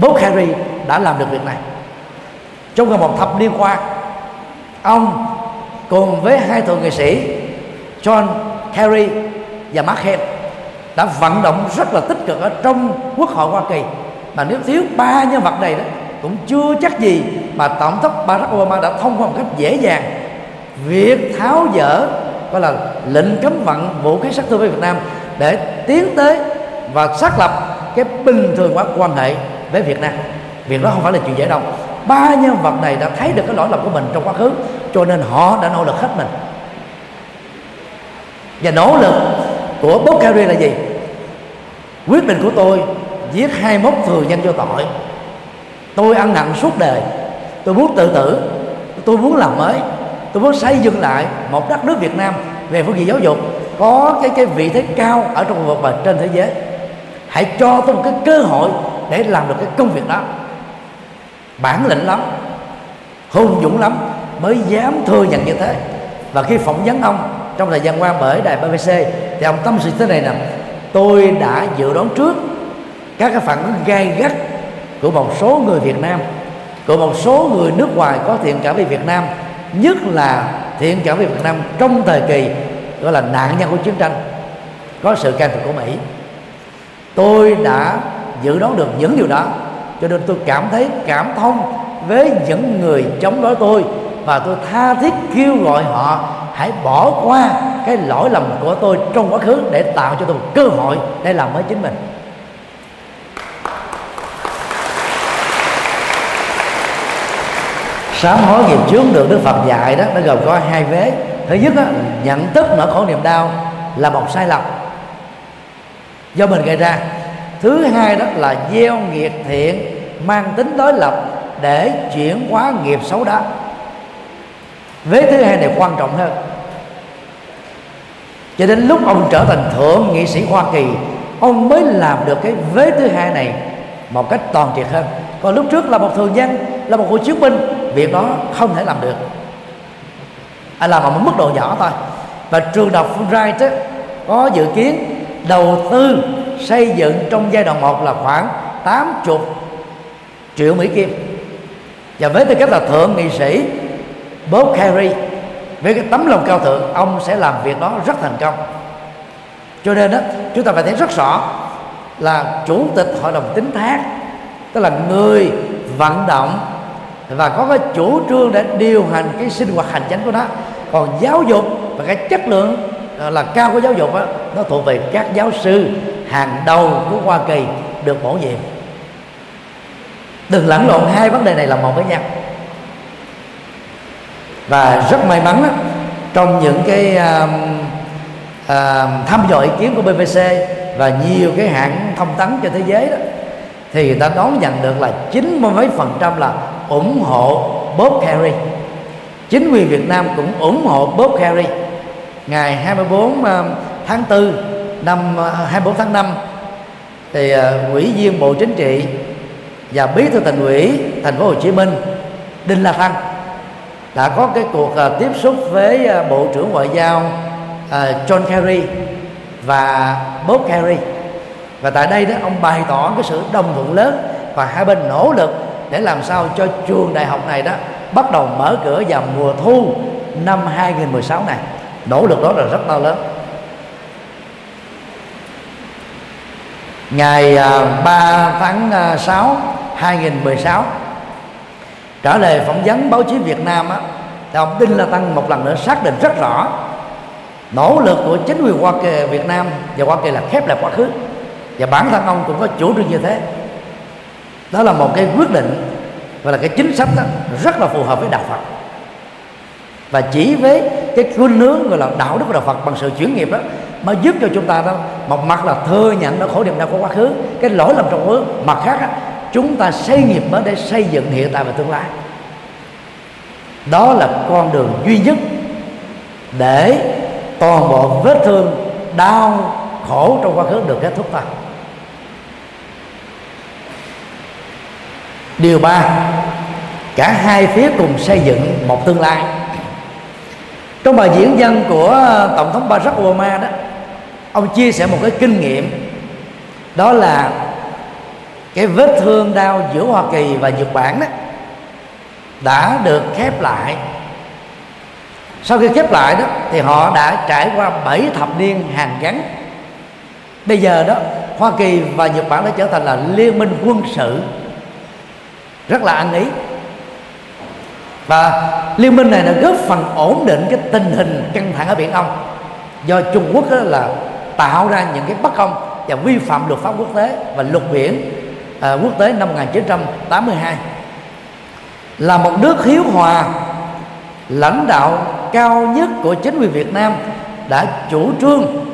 Bob Harry đã làm được việc này. Trong gần một thập niên qua ông cùng với hai thượng nghị sĩ John Kerry và Mark Hale đã vận động rất là tích cực ở trong quốc hội Hoa Kỳ. Mà nếu thiếu ba nhân vật này đó cũng chưa chắc gì mà tổng thống Barack Obama đã thông qua một cách dễ dàng. Việc tháo dỡ, gọi là lệnh cấm vận vũ khí sát thương với Việt Nam để tiến tới và xác lập cái bình thường hóa quan hệ với Việt Nam. Việc đó không phải là chuyện dễ đâu. Ba nhân vật này đã thấy được cái lỗi lầm của mình trong quá khứ, cho nên họ đã nỗ lực hết mình. Và nỗ lực của Bob Kerry là gì? Quyết định của tôi giết hai mốc thừa nhân vô tội tôi ăn nặng suốt đời. Tôi muốn tự tử. Tôi muốn làm mới. Tôi muốn xây dựng lại một đất nước Việt Nam về phương diện giáo dục, có cái cái vị thế cao ở trong vực và trên thế giới. Hãy cho tôi một cái cơ hội để làm được cái công việc đó. Bản lĩnh lắm, hùng dũng lắm mới dám thừa nhận như thế. Và khi phỏng vấn ông trong thời gian qua bởi đài BBC thì ông tâm sự thế này nè. Tôi đã dự đoán trước các cái phản ứng gai gắt của một số người Việt Nam. Của một số người nước ngoài có thiện cảm với Việt Nam, nhất là thiện cảm với Việt Nam trong thời kỳ, gọi là nạn nhân của chiến tranh, có sự can thiệp của Mỹ. Tôi đã dự đoán được những điều đó, cho nên tôi cảm thấy cảm thông với những người chống đối tôi và tôi tha thiết kêu gọi họ hãy bỏ qua cái lỗi lầm của tôi trong quá khứ để tạo cho tôi một cơ hội để làm mới chính mình. Sám hối nghiệp chướng được đức phật dạy đó nó gồm có hai vế. Thứ nhất đó, nhận thức nỗi khổ niềm đau là một sai lầm do mình gây ra. Thứ hai đó là gieo nghiệp thiện mang tính đối lập để chuyển hóa nghiệp xấu đó vế thứ hai này quan trọng hơn. Cho đến lúc ông trở thành thượng nghị sĩ hoa kỳ ông mới làm được cái vế thứ hai này một cách toàn triệt hơn. Còn lúc trước là một thường dân là một cựu chiến binh việc đó không thể làm được. Anh làm ở một mức độ nhỏ thôi. Và trường đọc Fulbright Fulbright có dự kiến đầu tư xây dựng trong giai đoạn 1 là khoảng 80 triệu Mỹ Kim. Và với tư cách là thượng nghị sĩ Bob Kerry với cái tấm lòng cao thượng, ông sẽ làm việc đó rất thành công. Cho nên đó chúng ta phải thấy rất rõ là chủ tịch hội đồng tính thác, tức là người vận động và có cái chủ trương để điều hành cái sinh hoạt hành chánh của nó. Còn giáo dục và cái chất lượng à, là cao của giáo dục đó, nó thuộc về các giáo sư hàng đầu của Hoa Kỳ được bổ nhiệm. Đừng lẫn lộn hai vấn đề này là một với nhau. Và rất may mắn đó, trong những cái uh, uh, thăm dò ý kiến của BBC và nhiều cái hãng thông tấn trên thế giới đó thì người ta đón nhận được là chín mươi mấy phần trăm là ủng hộ Bob Kerry chính quyền Việt Nam cũng ủng hộ Bob Kerry ngày 24 ờ, tháng 4 năm ờ, 24 tháng 5 thì ờ, ủy viên Bộ Chính trị và bí thư thành ủy thành phố Hồ Chí Minh, Đinh La Thăng, đã có cái cuộc tiếp xúc với Bộ trưởng Ngoại giao John Kerry và Bob Kerry. Và tại đây đó, ông bày tỏ cái sự đồng thuận lớn và hai bên nỗ lực để làm sao cho trường đại học này đó bắt đầu mở cửa vào mùa thu năm 2016 này. Nỗ lực đó là rất to lớn. Ngày à, 3 tháng à, 6 2016 trả lời phỏng vấn báo chí Việt Nam á, thì ông Đinh La Tăng một lần nữa xác định rất rõ nỗ lực của chính quyền Hoa Kỳ Việt Nam và Hoa Kỳ là khép lại quá khứ. Và bản thân ông cũng có chủ trương như thế đó là một cái quyết định và là cái chính sách đó rất là phù hợp với đạo Phật. Và chỉ với cái khuynh hướng gọi là đạo đức của đạo Phật bằng sự chuyển nghiệp đó mới giúp cho chúng ta đó một mặt là thừa nhận nó khổ niềm đau của quá khứ cái lỗi lầm trong quá khứ. Mặt khác đó, chúng ta xây nghiệp mới để xây dựng hiện tại và tương lai. Đó là con đường duy nhất để toàn bộ vết thương đau khổ trong quá khứ được kết thúc thôi. Điều ba, cả hai phía cùng xây dựng một tương lai. Trong bài diễn văn của tổng thống Barack Obama đó, ông chia sẻ một cái kinh nghiệm, đó là cái vết thương đau giữa Hoa Kỳ và Nhật Bản đó đã được khép lại. Sau khi khép lại đó, thì họ đã trải qua 7 thập niên hàng gắn. Bây giờ đó, Hoa Kỳ và Nhật Bản đã trở thành là liên minh quân sự rất là ăn ý. Và liên minh này đã góp phần ổn định cái tình hình căng thẳng ở biển Đông. Do Trung Quốc đó là tạo ra những cái bất công và vi phạm luật pháp quốc tế và luật biển à, quốc tế năm 1982 là một nước hiếu hòa lãnh đạo cao nhất của chính quyền Việt Nam đã chủ trương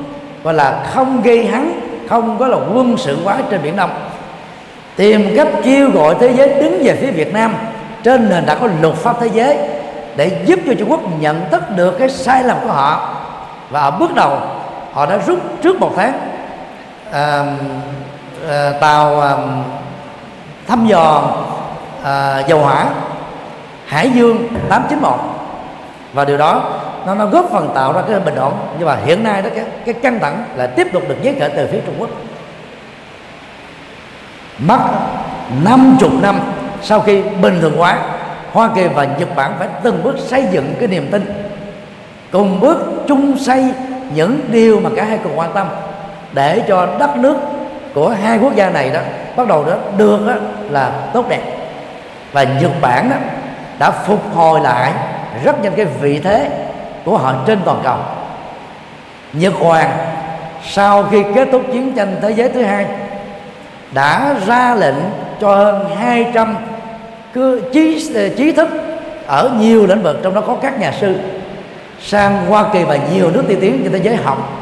gọi là không gây hấn không có là quân sự hóa trên biển Đông tìm cách kêu gọi thế giới đứng về phía Việt Nam. Trên nền đã có luật pháp thế giới để giúp cho Trung Quốc nhận thức được cái sai lầm của họ. Và ở bước đầu họ đã rút trước một tháng à, à, tàu à, thăm dò à, dầu hỏa Hải Dương 891 và điều đó nó nó góp phần tạo ra cái bình ổn. Nhưng mà hiện nay đó cái cái căng thẳng là tiếp tục được giới khởi từ phía Trung Quốc mất 50 năm sau khi bình thường hóa, Hoa Kỳ và Nhật Bản phải từng bước xây dựng cái niềm tin, cùng bước chung xây những điều mà cả hai cùng quan tâm để cho đất nước của hai quốc gia này đó bắt đầu đó được đó là tốt đẹp. Và Nhật Bản đó đã phục hồi lại rất nhanh cái vị thế của họ trên toàn cầu. Nhật Hoàng sau khi kết thúc chiến tranh thế giới thứ hai đã ra lệnh cho hơn 200 cứ trí, trí thức ở nhiều lĩnh vực trong đó có các nhà sư sang Hoa Kỳ và nhiều nước tiên tiến trên thế giới học.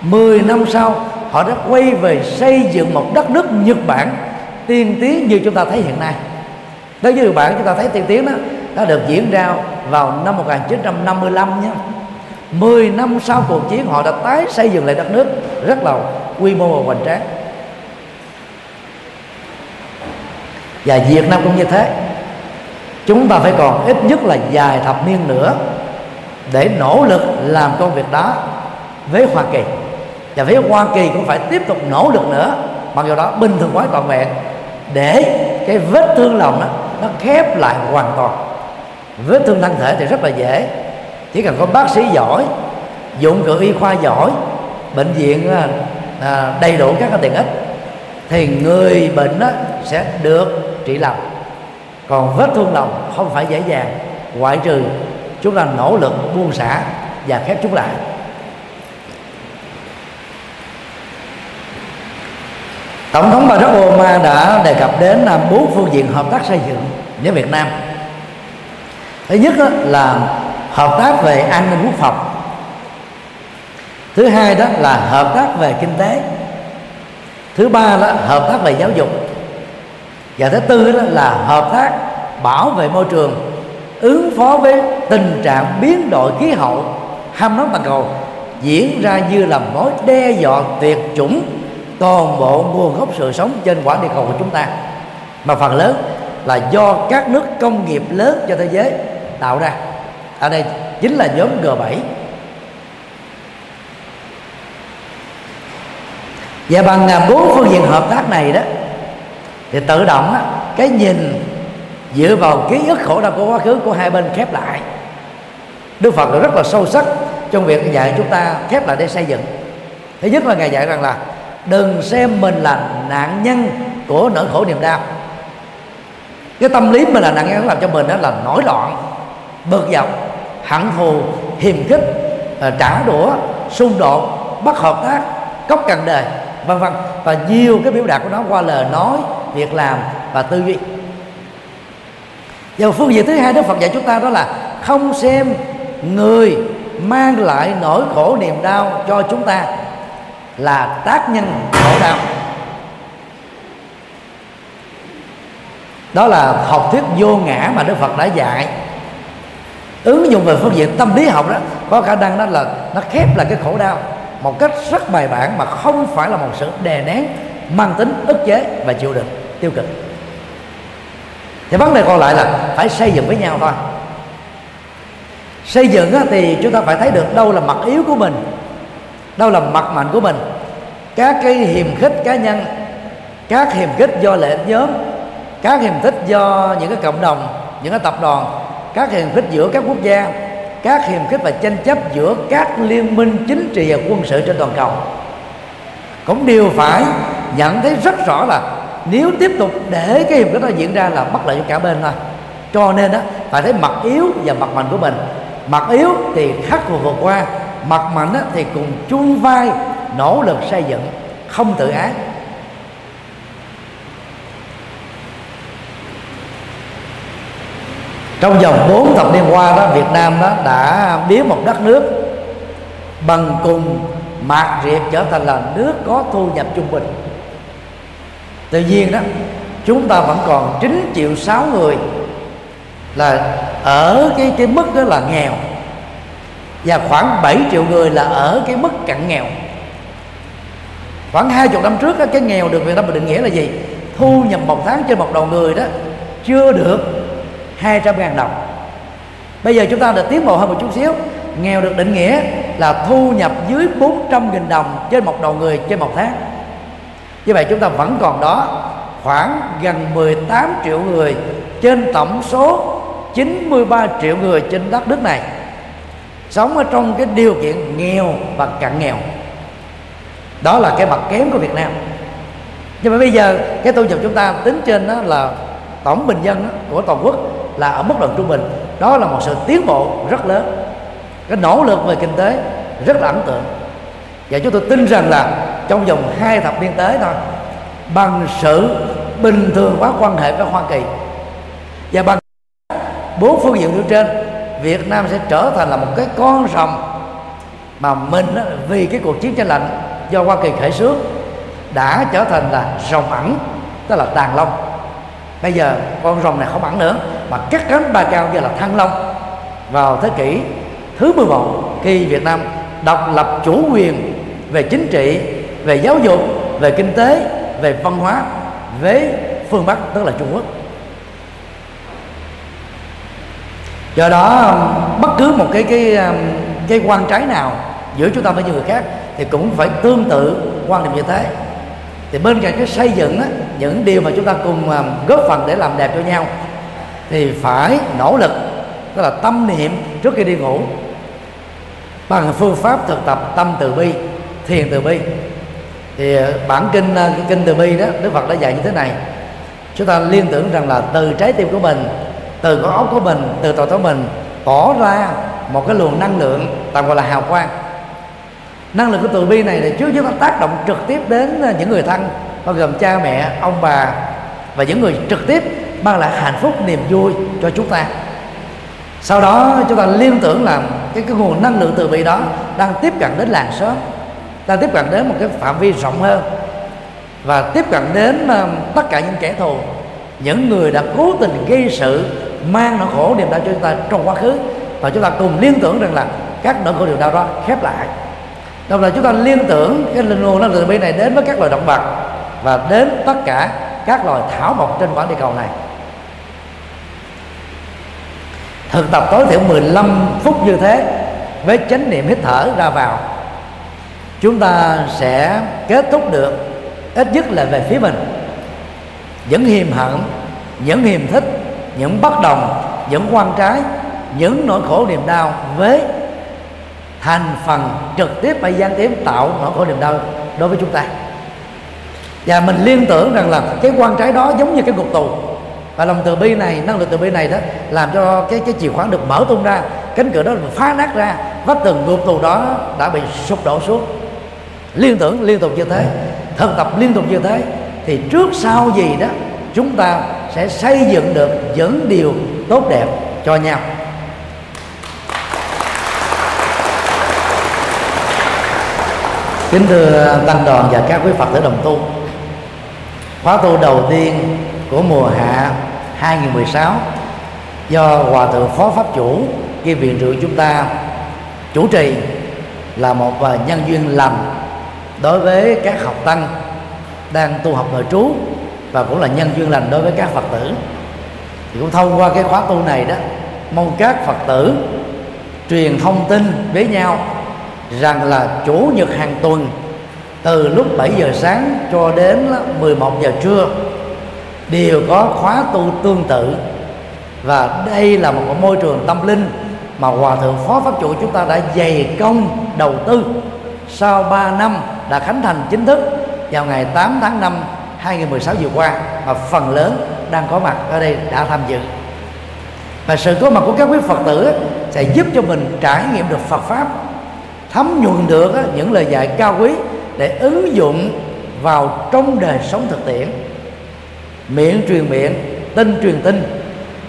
10 năm sau họ đã quay về xây dựng một đất nước Nhật Bản tiên tiến như chúng ta thấy hiện nay. Đối với Nhật Bản chúng ta thấy tiên tiến đó đã được diễn ra vào năm 1955 nhé. 10 năm sau cuộc chiến họ đã tái xây dựng lại đất nước rất là quy mô và hoành tráng. Và Việt Nam cũng như thế. Chúng ta phải còn ít nhất là vài thập niên nữa để nỗ lực làm công việc đó với Hoa Kỳ. Và với Hoa Kỳ cũng phải tiếp tục nỗ lực nữa. Mặc dù đó bình thường hóa toàn vẹn, để cái vết thương lòng đó nó khép lại hoàn toàn. Vết thương thân thể thì rất là dễ. Chỉ cần có bác sĩ giỏi, dụng cụ y khoa giỏi, bệnh viện à, à, đầy đủ các cái tiện ích thì người bệnh đó sẽ được trị lành còn vết thương lòng không phải dễ dàng, ngoại trừ chúng ta nỗ lực buông xả và khép chúng lại. Tổng thống Barack Obama đã đề cập đến là bốn phương diện hợp tác xây dựng với Việt Nam. Thứ nhất là hợp tác về an ninh quốc phòng. Thứ hai đó là hợp tác về kinh tế thứ ba là hợp tác về giáo dục. Và thứ tư đó là hợp tác bảo vệ môi trường, ứng phó với tình trạng biến đổi khí hậu, ham nóng toàn cầu, diễn ra như là mối đe dọa tuyệt chủng toàn bộ nguồn gốc sự sống trên quả địa cầu của chúng ta. Mà phần lớn là do các nước công nghiệp lớn cho thế giới tạo ra. Ở đây chính là nhóm G7 và bằng à, bốn phương diện hợp tác này đó thì tự động đó, cái nhìn dựa vào ký ức khổ đau của quá khứ của hai bên khép lại. Đức Phật rất là sâu sắc trong việc dạy chúng ta khép lại để xây dựng. Thứ nhất là ngài dạy rằng là đừng xem mình là nạn nhân của nỗi khổ niềm đau. Cái tâm lý mình là nạn nhân làm cho mình đó là nổi loạn bực dọc hận thù hiềm khích à, trả đũa xung đột bất hợp tác cốc cần đề vân vân. Và nhiều cái biểu đạt của nó qua lời nói, việc làm và tư duy. Và phương diện thứ hai Đức Phật dạy chúng ta đó là không xem người mang lại nỗi khổ niềm đau cho chúng ta là tác nhân khổ đau. Đó là học thuyết vô ngã mà Đức Phật đã dạy. Ứng dụng về phương diện tâm lý học đó, có khả năng đó là nó khép lại cái khổ đau một cách rất bài bản mà không phải là một sự đè nén, mang tính ức chế và chịu đựng, tiêu cực. Thì vấn đề còn lại là phải xây dựng với nhau thôi. Xây dựng thì chúng ta phải thấy được đâu là mặt yếu của mình, đâu là mặt mạnh của mình. Các cái hiềm khích cá nhân, các hiềm khích do lợi ích nhóm, các hiềm khích do những cái cộng đồng, những cái tập đoàn, các hiềm khích giữa các quốc gia các hiềm khích và tranh chấp giữa các liên minh chính trị và quân sự trên toàn cầu. Cũng đều phải nhận thấy rất rõ là nếu tiếp tục để cái hiềm khích đó diễn ra là bất lợi cho cả bên thôi. Cho nên đó phải thấy mặt yếu và mặt mạnh của mình. Mặt yếu thì khắc phục vượt qua, mặt mạnh thì cùng chung vai nỗ lực xây dựng, không tự ái. Trong vòng 4 thập niên qua đó, Việt Nam đó đã biến một đất nước bằng cùng mạt riệp trở thành là nước có thu nhập trung bình. Tự nhiên đó, chúng ta vẫn còn 9 triệu 6 người là ở cái cái mức đó là nghèo. Và khoảng 7 triệu người là ở cái mức cận nghèo. Khoảng hai chục năm trước cái nghèo được Việt Nam định nghĩa là gì? Thu nhập một tháng trên một đầu người đó chưa được 200 ngàn đồng. Bây giờ chúng ta được tiến bộ hơn một chút xíu. Nghèo được định nghĩa là thu nhập dưới 400 nghìn đồng trên một đầu người trên một tháng. Như vậy chúng ta vẫn còn đó khoảng gần 18 triệu người trên tổng số 93 triệu người trên đất nước này sống ở trong cái điều kiện nghèo và cận nghèo. Đó là cái mặt kém của Việt Nam. Nhưng mà bây giờ cái thu nhập chúng ta tính trên đó là tổng bình dân của toàn quốc là ở mức độ trung bình. Đó là một sự tiến bộ rất lớn. Cái nỗ lực về kinh tế rất là ấn tượng. Và chúng tôi tin rằng là trong vòng hai thập niên tới thôi, bằng sự bình thường hóa quan hệ với Hoa Kỳ và bằng bốn phương diện nêu trên, Việt Nam sẽ trở thành là một cái con rồng mà mình vì cái cuộc chiến tranh lạnh do Hoa Kỳ khởi xướng, đã trở thành là rồng ẩn, tức là tàn long. Bây giờ con rồng này không ẩn nữa mà cắt cánh ba cao như là thăng long. Vào thế kỷ thứ 11 khi Việt Nam độc lập chủ quyền về chính trị về giáo dục về kinh tế về văn hóa với phương Bắc tức là Trung Quốc. Do đó bất cứ một cái cái um, cái quan trái nào giữa chúng ta với những người khác thì cũng phải tương tự quan điểm như thế. Thì bên cạnh cái xây dựng á, những điều mà chúng ta cùng um, góp phần để làm đẹp cho nhau thì phải nỗ lực đó là tâm niệm trước khi đi ngủ. Bằng phương pháp thực tập tâm từ bi, thiền từ bi. Thì ờ, bản kinh cái kinh từ bi đó, đức phật đã dạy như thế này. Chúng ta liên tưởng rằng là từ trái tim của mình, từ con óc của mình, từ toàn của mình tỏ ra một cái luồng năng lượng tạm gọi là hào quang. Năng lượng của từ bi này là trước chúng ta tác động trực tiếp đến ờ, những người thân, bao gồm cha mẹ, ông bà và những người trực tiếp mang lại hạnh phúc niềm vui cho chúng ta. Sau đó chúng ta liên tưởng là cái, cái nguồn năng lượng từ bi đó đang tiếp cận đến làng xóm đang tiếp cận đến một cái phạm vi rộng hơn. Và tiếp cận đến uh, tất cả những kẻ thù những người đã cố tình gây sự mang nỗi khổ niềm đau cho chúng ta trong quá khứ. Và chúng ta cùng liên tưởng rằng là các nỗi khổ niềm đau đó khép lại. Đồng thời chúng ta liên tưởng cái linh nguồn năng lượng từ bi này đến với các loài động vật và đến tất cả các loài thảo mộc trên quả địa cầu này. Thực tập tối thiểu 15 phút như thế với chánh niệm hít thở ra vào. Chúng ta sẽ kết thúc được, ít nhất là về phía mình. Những hiềm hận, những hiềm thích, những bất đồng, những quan trái, những nỗi khổ niềm đau với thành phần trực tiếp hay gián tiếp tạo nỗi khổ niềm đau đối với chúng ta. Và mình liên tưởng rằng là cái quan trái đó giống như cái ngục tù và lòng từ bi này, năng lực từ bi này đó, làm cho cái cái chìa khóa được mở tung ra, cánh cửa đó được phá nát ra, vách tường ngục tù đó đã bị sụp đổ xuống. Liên tưởng liên tục như thế, thực tập liên tục như thế, thì trước sau gì đó, chúng ta sẽ xây dựng được những điều tốt đẹp cho nhau. Kính thưa tăng đoàn và các quý phật tử đồng tu, khóa tu đầu tiên của mùa hạ 2016 do hòa thượng phó pháp chủ kiêm viện trưởng chúng ta chủ trì là một à, nhân duyên lành đối với các học tăng đang tu học nội trú và cũng là nhân duyên lành đối với các phật tử. Thì cũng thông qua cái khóa tu này đó, mong các phật tử truyền thông tin với nhau rằng là chủ nhật hàng tuần từ lúc 7 giờ sáng cho đến 11 giờ trưa đều có khóa tu tương tự. Và đây là một môi trường tâm linh mà hòa thượng phó pháp chủ chúng ta đã dày công đầu tư sau 3 năm đã khánh thành chính thức vào ngày 8 tháng 5 2016 vừa qua mà phần lớn đang có mặt ở đây đã tham dự. Và sự có mặt của các quý Phật tử sẽ giúp cho mình trải nghiệm được Phật pháp, thấm nhuần được những lời dạy cao quý để ứng dụng vào trong đời sống thực tiễn miệng truyền miệng tin truyền tin.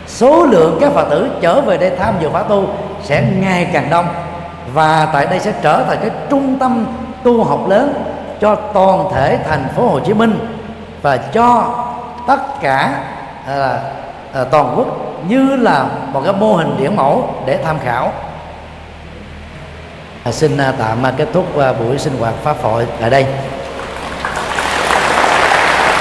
Số lượng các phật tử trở về đây tham dự khóa tu sẽ ngày càng đông và tại đây sẽ trở thành cái trung tâm tu học lớn cho toàn thể thành phố Hồ Chí Minh và cho tất cả à, à, toàn quốc như là một cái mô hình điển mẫu để tham khảo. À, xin à, tạm kết thúc à, buổi sinh hoạt pháp hội tại đây.